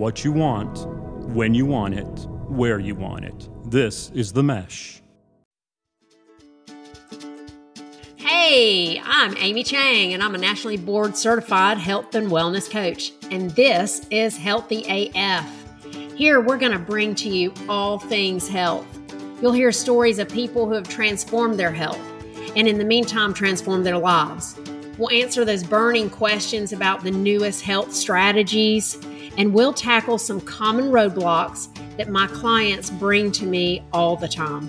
what you want, when you want it, where you want it. This is The Mesh. Hey, I'm Amy Chang, and I'm a nationally board certified health and wellness coach. And this is Healthy AF. Here, we're going to bring to you all things health. You'll hear stories of people who have transformed their health and, in the meantime, transformed their lives. We'll answer those burning questions about the newest health strategies, and we'll tackle some common roadblocks that my clients bring to me all the time.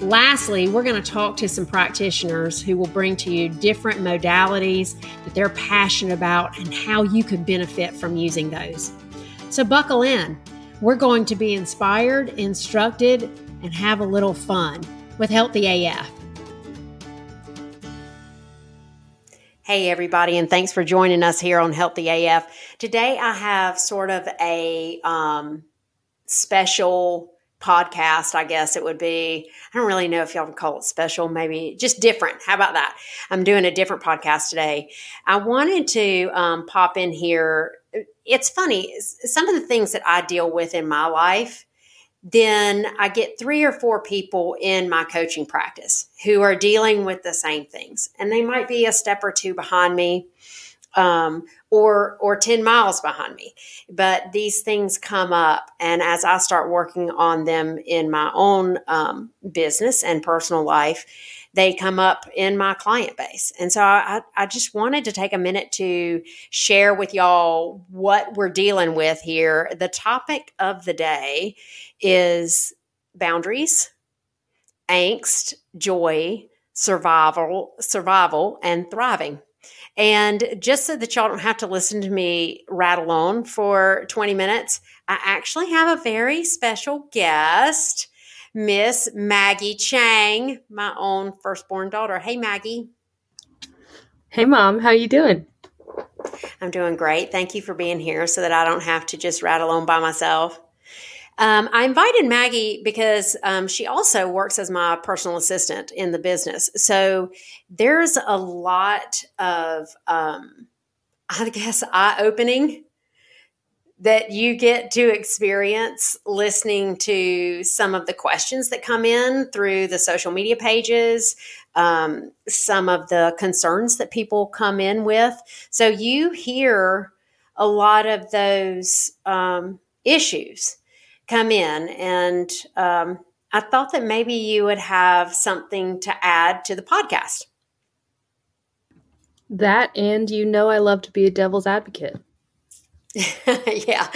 Lastly, we're going to talk to some practitioners who will bring to you different modalities that they're passionate about and how you could benefit from using those. So, buckle in. We're going to be inspired, instructed, and have a little fun with Healthy AF. Hey, everybody, and thanks for joining us here on Healthy AF. Today, I have sort of a um, special podcast, I guess it would be. I don't really know if y'all would call it special, maybe just different. How about that? I'm doing a different podcast today. I wanted to um, pop in here. It's funny, some of the things that I deal with in my life then I get three or four people in my coaching practice who are dealing with the same things. And they might be a step or two behind me um, or, or 10 miles behind me. But these things come up. And as I start working on them in my own um, business and personal life, they come up in my client base. And so I, I just wanted to take a minute to share with y'all what we're dealing with here. The topic of the day is boundaries, angst, joy, survival, survival, and thriving. And just so that y'all don't have to listen to me rattle on for 20 minutes, I actually have a very special guest. Miss Maggie Chang, my own firstborn daughter. Hey, Maggie. Hey, Mom. How you doing? I'm doing great. Thank you for being here so that I don't have to just rattle on by myself. Um, I invited Maggie because um, she also works as my personal assistant in the business. So there's a lot of, um, I guess, eye opening that you get to experience listening to some of the questions that come in through the social media pages, um, some of the concerns that people come in with. So you hear a lot of those um, issues come in. And um, I thought that maybe you would have something to add to the podcast. That, and you know, I love to be a devil's advocate. yeah,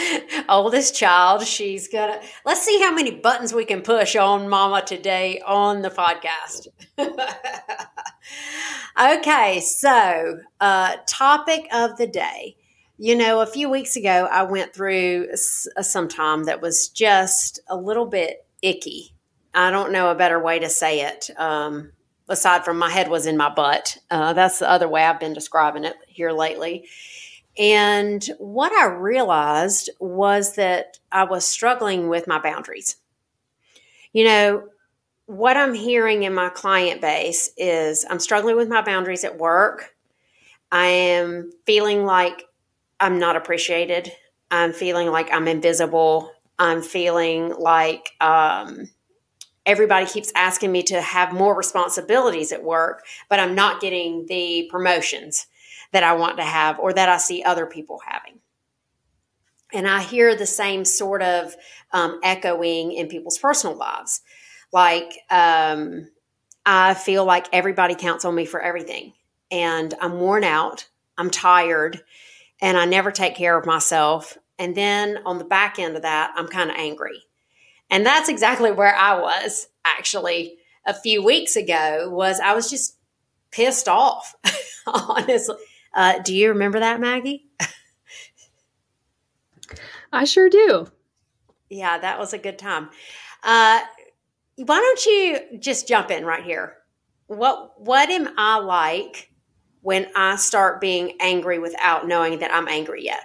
oldest child. She's gonna. Let's see how many buttons we can push on Mama today on the podcast. okay, so uh, topic of the day. You know, a few weeks ago, I went through some time that was just a little bit icky. I don't know a better way to say it. Um, aside from my head was in my butt. Uh, that's the other way I've been describing it here lately and what I realized was that I was struggling with my boundaries. You know, what I'm hearing in my client base is I'm struggling with my boundaries at work. I am feeling like I'm not appreciated. I'm feeling like I'm invisible. I'm feeling like um, everybody keeps asking me to have more responsibilities at work, but I'm not getting the promotions that I want to have or that I see other people having. And I hear the same sort of um, echoing in people's personal lives. Like, um, I feel like everybody counts on me for everything. And I'm worn out, I'm tired, and I never take care of myself. And then on the back end of that, I'm kind of angry. And that's exactly where I was actually a few weeks ago was I was just pissed off, honestly. Uh, do you remember that, Maggie? I sure do. Yeah, that was a good time. Uh, why don't you just jump in right here? What What am I like when I start being angry without knowing that I'm angry yet?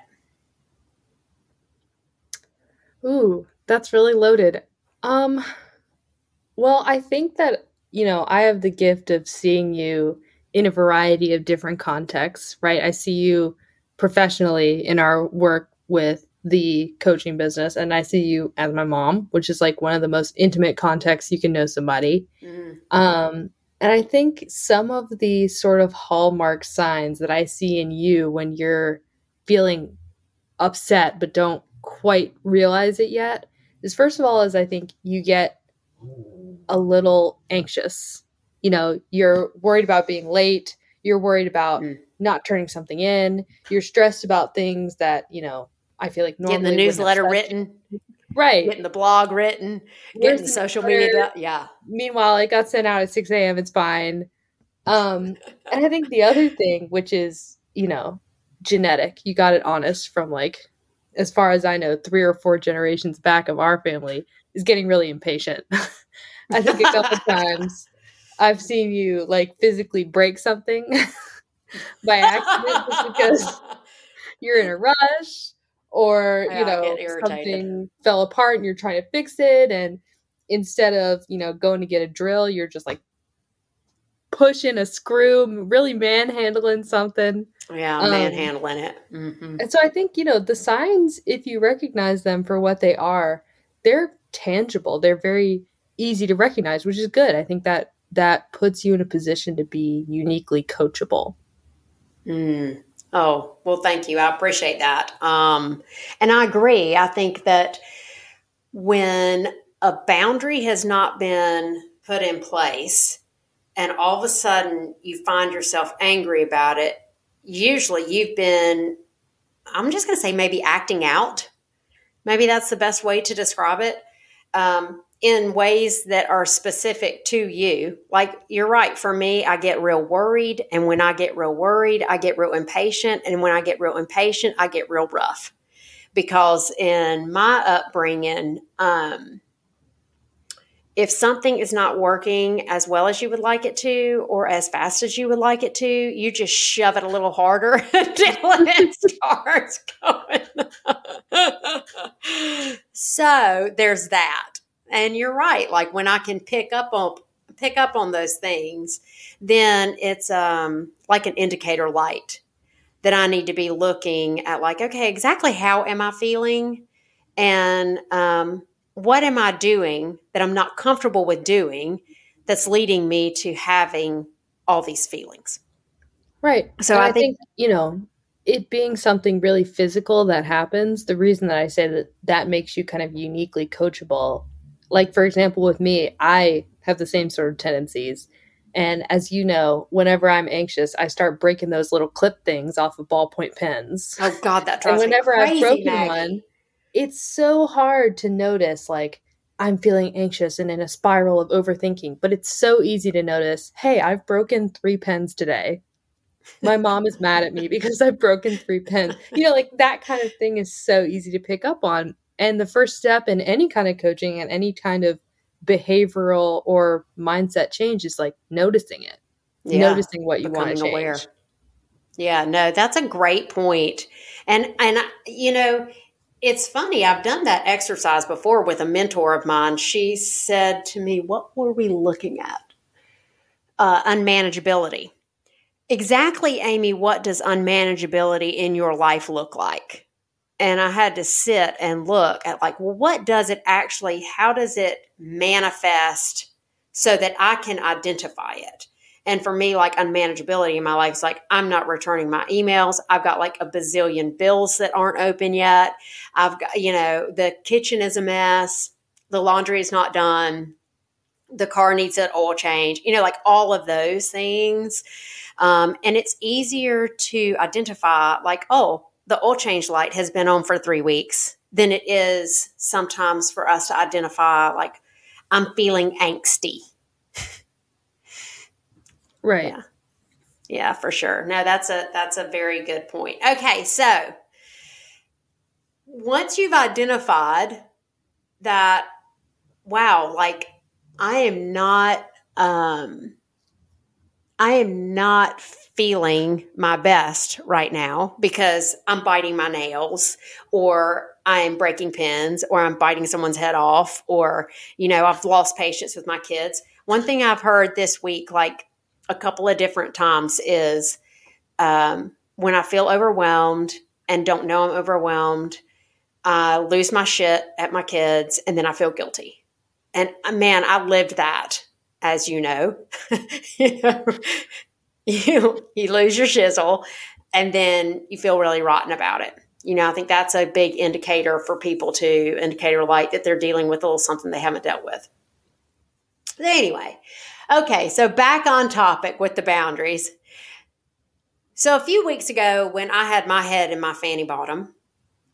Ooh, that's really loaded. Um, well, I think that you know I have the gift of seeing you in a variety of different contexts, right? I see you professionally in our work with the coaching business and I see you as my mom, which is like one of the most intimate contexts you can know somebody. Mm. Um, and I think some of the sort of hallmark signs that I see in you when you're feeling upset but don't quite realize it yet is first of all is I think you get a little anxious. You know, you're worried about being late, you're worried about mm. not turning something in, you're stressed about things that, you know, I feel like normally getting the newsletter written, right? Getting the blog written, getting the social media. yeah. Meanwhile, it got sent out at six a.m. It's fine. Um, and I think the other thing, which is you know genetic, you got it honest from like as far as I know, three or four generations back of our family is getting really impatient. I think a couple times I've seen you like physically break something by accident just because you're in a rush or you know something fell apart and you're trying to fix it and instead of you know going to get a drill you're just like pushing a screw really manhandling something. Yeah um, manhandling it. Mm-hmm. and so i think you know the signs if you recognize them for what they are they're tangible. They're very easy to recognize which is good. I think that that puts you in a position to be uniquely coachable mm. Oh, well, thank you. I appreciate that. Um, and I agree. I think that when a boundary has not been put in place and all of a sudden you find yourself angry about it, usually you've been, I'm just going to say, maybe acting out. Maybe that's the best way to describe it. Um, in ways that are specific to you. Like you're right, for me, I get real worried. And when I get real worried, I get real impatient. And when I get real impatient, I get real rough. Because in my upbringing, um, if something is not working as well as you would like it to or as fast as you would like it to, you just shove it a little harder until it starts going. so there's that. And you're right. Like when I can pick up on pick up on those things, then it's um, like an indicator light that I need to be looking at. Like, okay, exactly how am I feeling, and um, what am I doing that I'm not comfortable with doing that's leading me to having all these feelings. Right. So I, I think, think, you know, it being something really physical that happens, the reason that I say that that makes you kind of uniquely coachable like for example with me i have the same sort of tendencies and as you know whenever i'm anxious i start breaking those little clip things off of ballpoint pens oh god that drives and whenever me crazy, i've broken Maggie. one it's so hard to notice like i'm feeling anxious and in a spiral of overthinking but it's so easy to notice hey i've broken three pens today my mom is mad at me because I've broken three pens. You know, like that kind of thing is so easy to pick up on. And the first step in any kind of coaching and any kind of behavioral or mindset change is like noticing it, yeah. noticing what you want to change. Aware. Yeah, no, that's a great point. And and you know, it's funny. I've done that exercise before with a mentor of mine. She said to me, "What were we looking at?" Uh, unmanageability. Exactly, Amy. What does unmanageability in your life look like? And I had to sit and look at like, well, what does it actually, how does it manifest so that I can identify it? And for me, like unmanageability in my life is like, I'm not returning my emails. I've got like a bazillion bills that aren't open yet. I've got, you know, the kitchen is a mess. The laundry is not done. The car needs an oil change, you know, like all of those things. Um, and it's easier to identify, like, oh, the oil change light has been on for three weeks than it is sometimes for us to identify like I'm feeling angsty. right. Yeah. yeah, for sure. No, that's a that's a very good point. Okay, so once you've identified that wow, like I am not um I am not feeling my best right now because I'm biting my nails or I'm breaking pins or I'm biting someone's head off or, you know, I've lost patience with my kids. One thing I've heard this week, like a couple of different times, is um, when I feel overwhelmed and don't know I'm overwhelmed, I lose my shit at my kids, and then I feel guilty. And uh, man, I lived that, as you know. you know, you you lose your shizzle, and then you feel really rotten about it. You know, I think that's a big indicator for people to indicator light that they're dealing with a little something they haven't dealt with. Anyway, okay, so back on topic with the boundaries. So a few weeks ago, when I had my head in my fanny bottom,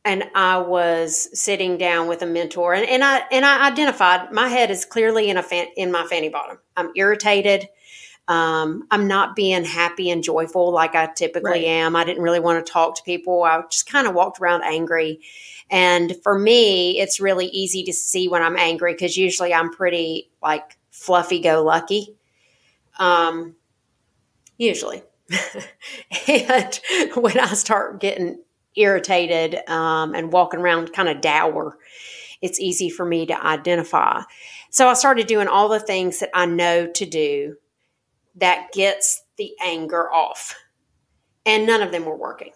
and I was sitting down with a mentor, and, and I and I identified my head is clearly in a fan, in my fanny bottom. I'm irritated. Um, I'm not being happy and joyful like I typically right. am. I didn't really want to talk to people. I just kind of walked around angry. And for me, it's really easy to see when I'm angry because usually I'm pretty like fluffy go lucky. Um, usually. and when I start getting irritated um, and walking around kind of dour, it's easy for me to identify. So I started doing all the things that I know to do that gets the anger off. And none of them were working.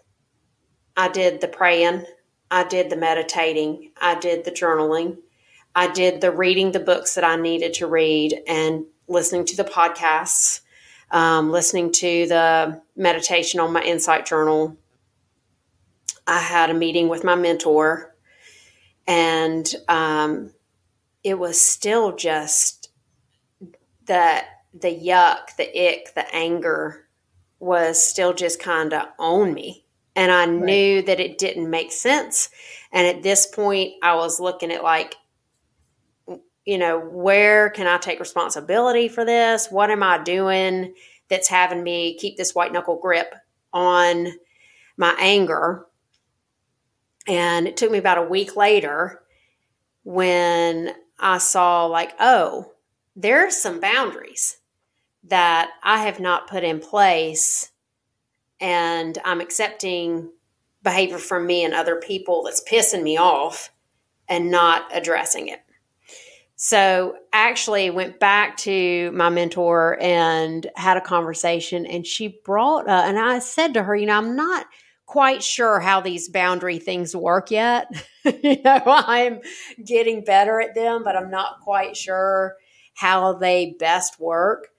I did the praying, I did the meditating, I did the journaling, I did the reading the books that I needed to read and listening to the podcasts, um, listening to the meditation on my insight journal. I had a meeting with my mentor, and um, it was still just that the yuck, the ick, the anger was still just kind of on me. And I right. knew that it didn't make sense. And at this point, I was looking at like, you know, where can I take responsibility for this? What am I doing that's having me keep this white knuckle grip on my anger? And it took me about a week later when I saw, like, oh, there's some boundaries that I have not put in place and I'm accepting behavior from me and other people that's pissing me off and not addressing it. So actually went back to my mentor and had a conversation and she brought uh, and I said to her, you know, I'm not quite sure how these boundary things work yet. you know, I'm getting better at them, but I'm not quite sure how they best work.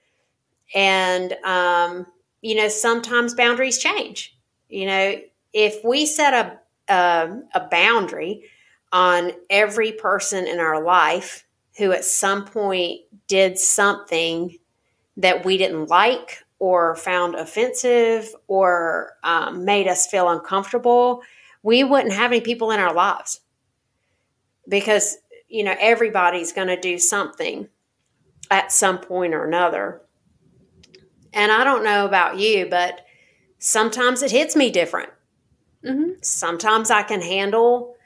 And, um, you know, sometimes boundaries change. You know, if we set a, a, a boundary on every person in our life who at some point did something that we didn't like or found offensive or um, made us feel uncomfortable, we wouldn't have any people in our lives because, you know, everybody's going to do something at some point or another. And I don't know about you, but sometimes it hits me different. Mm-hmm. Sometimes I can handle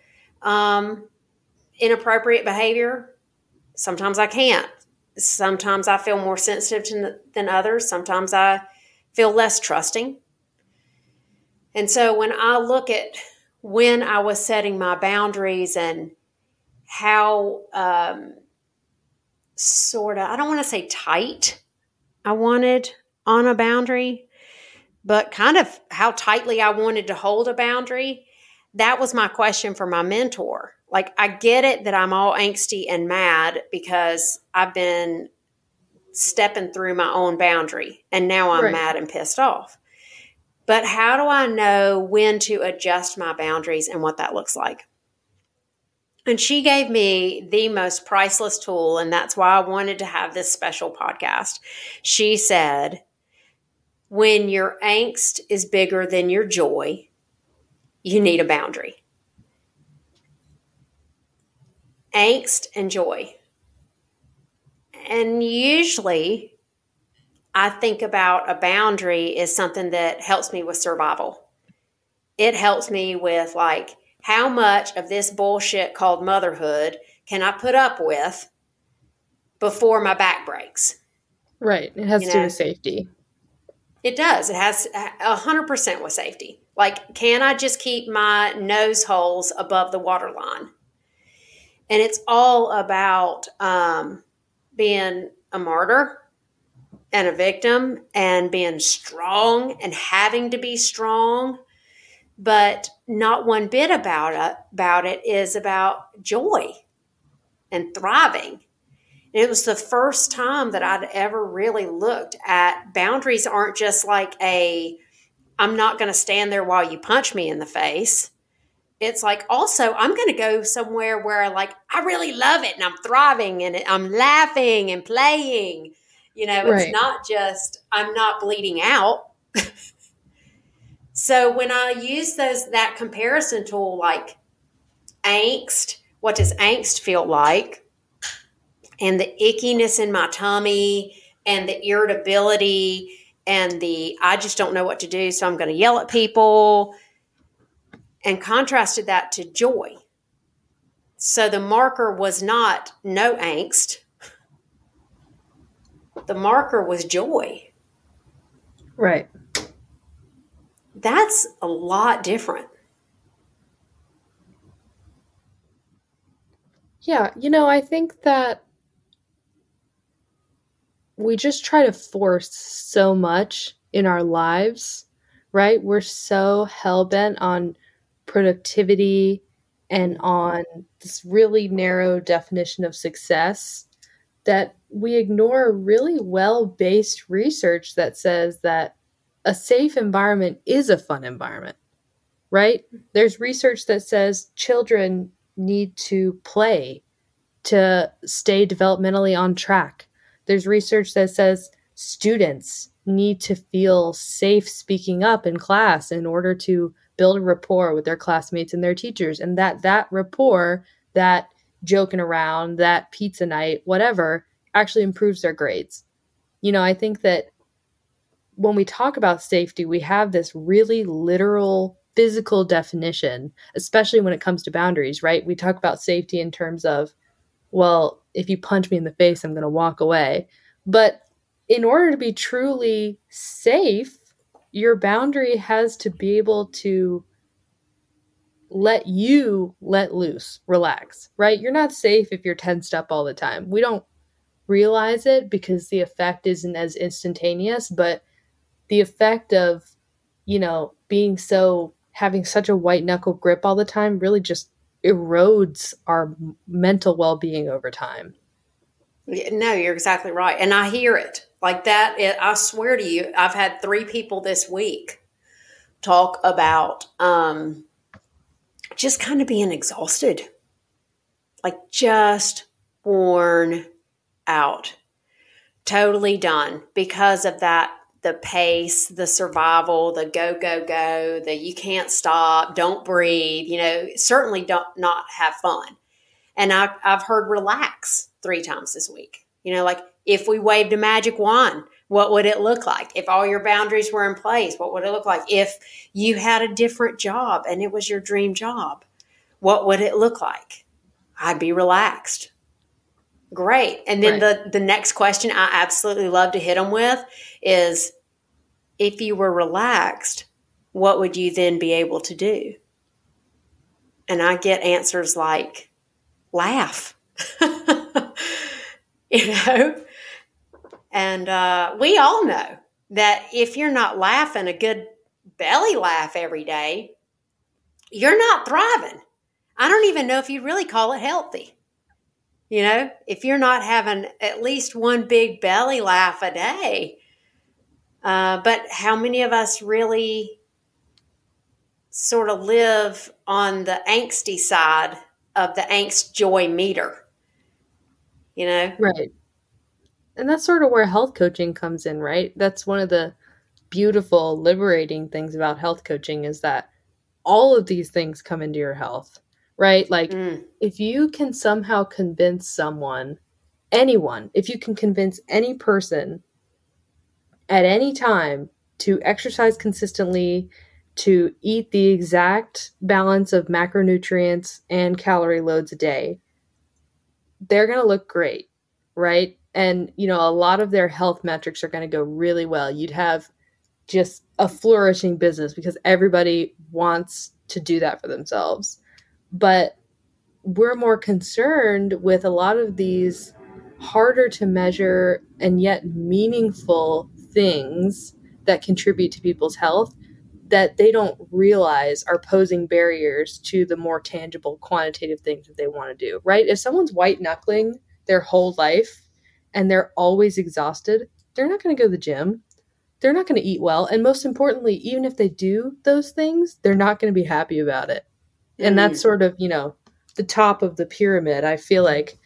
um, inappropriate behavior. Sometimes I can't. Sometimes I feel more sensitive to, than others. Sometimes I feel less trusting. And so when I look at when I was setting my boundaries and how um, sort of, I don't want to say tight I wanted on a boundary, but kind of how tightly I wanted to hold a boundary. That was my question for my mentor. Like, I get it that I'm all angsty and mad because I've been stepping through my own boundary and now I'm right. mad and pissed off. But how do I know when to adjust my boundaries and what that looks like? And she gave me the most priceless tool, and that's why I wanted to have this special podcast. She said, when your angst is bigger than your joy, you need a boundary. Angst and joy. And usually, I think about a boundary is something that helps me with survival. It helps me with, like, how much of this bullshit called motherhood can I put up with before my back breaks? Right. It has you to know? do with safety. It does. It has a hundred percent with safety. Like, can I just keep my nose holes above the water line? And it's all about um, being a martyr and a victim and being strong and having to be strong but not one bit about it, about it is about joy and thriving. It was the first time that I'd ever really looked at boundaries aren't just like a I'm not going to stand there while you punch me in the face. It's like also I'm going to go somewhere where like I really love it and I'm thriving and I'm laughing and playing. You know, it's not just I'm not bleeding out. so when I use those that comparison tool like angst, what does angst feel like? And the ickiness in my tummy and the irritability and the I just don't know what to do, so I'm going to yell at people, and contrasted that to joy. So the marker was not no angst, the marker was joy. Right. That's a lot different. Yeah, you know, I think that we just try to force so much in our lives, right? We're so hell bent on productivity and on this really narrow definition of success that we ignore really well based research that says that a safe environment is a fun environment, right? There's research that says children need to play to stay developmentally on track there's research that says students need to feel safe speaking up in class in order to build a rapport with their classmates and their teachers. And that that rapport that joking around that pizza night whatever actually improves their grades. You know i think that when we talk about safety we have this really literal physical definition especially when it comes to boundaries right? We talk about safety in terms of well if you punch me in the face, I'm going to walk away. But in order to be truly safe, your boundary has to be able to let you let loose, relax, right? You're not safe if you're tensed up all the time. We don't realize it because the effect isn't as instantaneous, but the effect of, you know, being so having such a white knuckle grip all the time really just erodes our mental well-being over time. No you're exactly right and i hear it. Like that it, i swear to you i've had three people this week talk about um, just kind of being exhausted. Like just worn out. Totally done because of that the pace, the survival, the go, go, go, the you can't stop, don't breathe, you know, certainly don't not have fun. And I, I've heard relax three times this week. You know, like if we waved a magic wand, what would it look like? If all your boundaries were in place, what would it look like? If you had a different job and it was your dream job, what would it look like? I'd be relaxed. Great. And then right. the the next question I absolutely love to hit them with is if you were relaxed, what would you then be able to do? And I get answers like laugh. you know? And uh, we all know that if you're not laughing a good belly laugh every day, you're not thriving. I don't even know if you'd really call it healthy. You know, if you're not having at least one big belly laugh a day, uh, but how many of us really sort of live on the angsty side of the angst joy meter? You know? Right. And that's sort of where health coaching comes in, right? That's one of the beautiful, liberating things about health coaching is that all of these things come into your health right? Like, mm. if you can somehow convince someone, anyone, if you can convince any person at any time to exercise consistently, to eat the exact balance of macronutrients and calorie loads a day, they're going to look great, right? And, you know, a lot of their health metrics are going to go really well. You'd have just a flourishing business because everybody wants to do that for themselves. But we're more concerned with a lot of these harder to measure and yet meaningful things that contribute to people's health that they don't realize are posing barriers to the more tangible quantitative things that they want to do, right? If someone's white knuckling their whole life and they're always exhausted, they're not going to go to the gym. They're not going to eat well. And most importantly, even if they do those things, they're not going to be happy about it. Mm-hmm. And that's mm. sort of, you know, the top of the pyramid. I feel like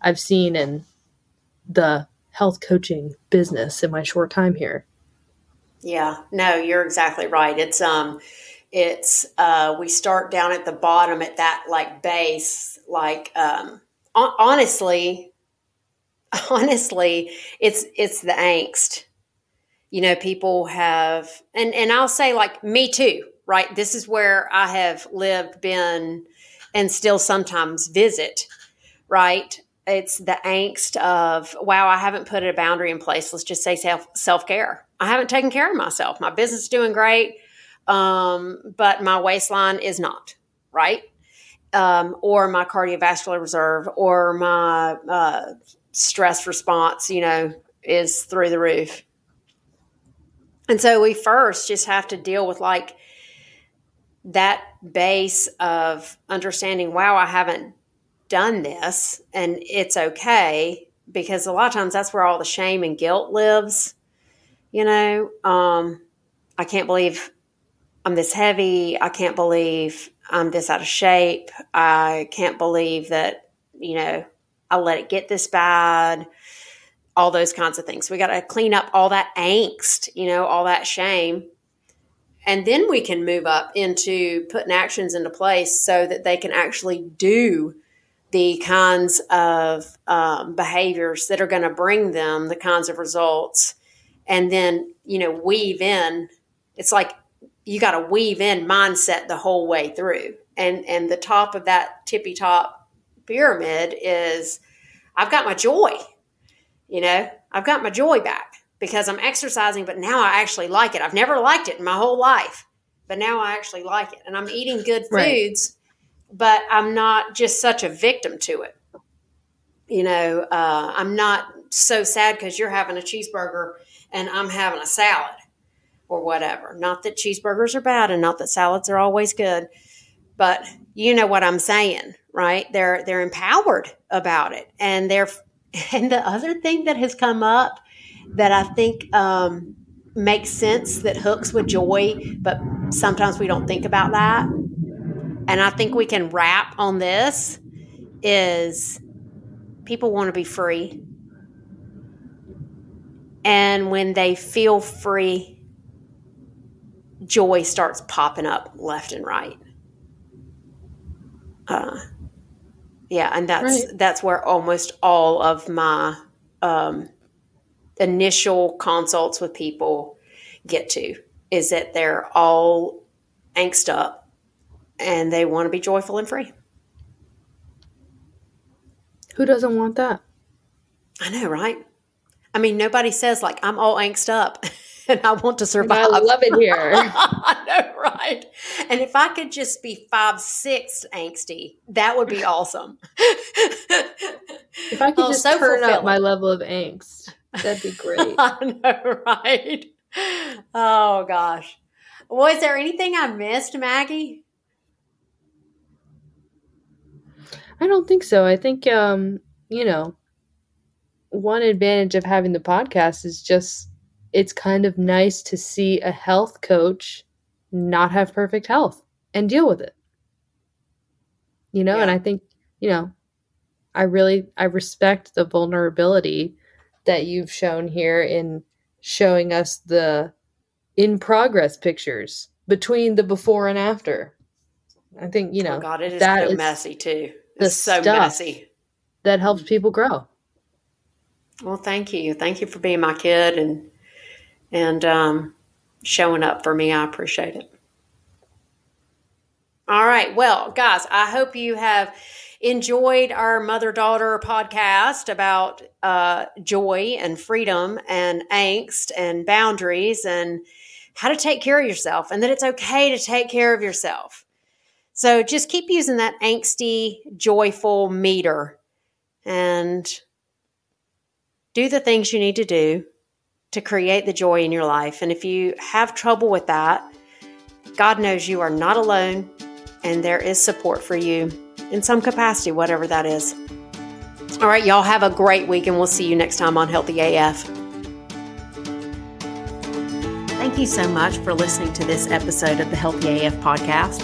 I've seen in the health coaching business in my short time here. Yeah, no, you're exactly right. It's um it's uh we start down at the bottom at that like base like um honestly honestly it's it's the angst. You know, people have and and I'll say like me too, right? This is where I have lived, been and still sometimes visit, right? It's the angst of, wow, I haven't put a boundary in place. Let's just say self care. I haven't taken care of myself. My business is doing great, um, but my waistline is not right, um, or my cardiovascular reserve, or my uh, stress response, you know, is through the roof. And so we first just have to deal with like that base of understanding, wow, I haven't done this and it's okay because a lot of times that's where all the shame and guilt lives you know? Um, i can't believe i'm this heavy. I can't believe i'm this out of shape. I can't believe that you know i let it get this bad. All those kinds of things. We got to clean up all that angst you know all that shame and then we can move up into putting actions into place so that they can actually do the kinds of um, behaviors that are going to bring them the kinds of results. And then you know weave in it's like you got to weave in mindset the whole way through. And and the top of that tippy top pyramid is i've got my joy you know? I've got my joy back because i'm exercising but now i actually like it i've never liked it in my whole life but now i actually like it and i'm eating good foods but I'm not just such a victim to it. You know, uh, I'm not so sad because you're having a cheeseburger and I'm having a salad or whatever. Not that cheeseburgers are bad and not that salads are always good, but you know what I'm saying, right? They're they're empowered about it, and they're and the other thing that has come up that I think um, makes sense that hooks with joy, but sometimes we don't think about that and I think we can wrap on this is people want to be free. And when they feel free, joy starts popping up left and right. Uh, yeah, and that's right. that's where almost all of my um, initial consults with people get to is that they're all angst up and they want to be joyful and free. Who doesn't want that? I know, right? I mean, nobody says like I'm all angst up and I want to survive. And I love it here. I know, right? And if I could just be five six angsty, that would be awesome. if I could oh, just so turn fulfilling. up my level of angst, that'd be great. I know, right? Oh gosh. Was there anything I missed, Maggie? I don't think so. I think um, you know, one advantage of having the podcast is just it's kind of nice to see a health coach not have perfect health and deal with it. You know, yeah. and I think, you know, I really I respect the vulnerability that you've shown here in showing us the in progress pictures between the before and after. I think, you oh know, oh God, it is that so messy too the so messy that helps people grow. Well, thank you. Thank you for being my kid and and um, showing up for me. I appreciate it. All right. Well, guys, I hope you have enjoyed our mother daughter podcast about uh, joy and freedom and angst and boundaries and how to take care of yourself and that it's okay to take care of yourself. So just keep using that angsty, joyful meter and do the things you need to do to create the joy in your life. And if you have trouble with that, God knows you are not alone and there is support for you in some capacity, whatever that is. All right, y'all have a great week and we'll see you next time on Healthy AF. Thank you so much for listening to this episode of the Healthy AF podcast.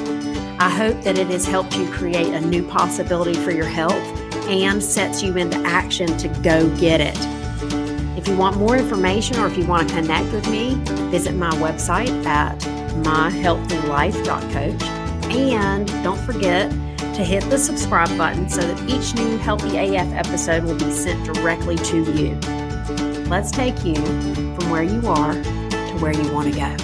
I hope that it has helped you create a new possibility for your health and sets you into action to go get it. If you want more information or if you want to connect with me, visit my website at myhealthylife.coach. And don't forget to hit the subscribe button so that each new Healthy AF episode will be sent directly to you. Let's take you from where you are to where you want to go.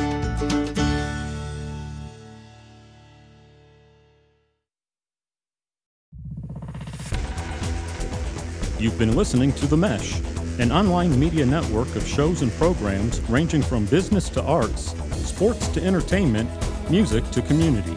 You've been listening to The Mesh, an online media network of shows and programs ranging from business to arts, sports to entertainment, music to community.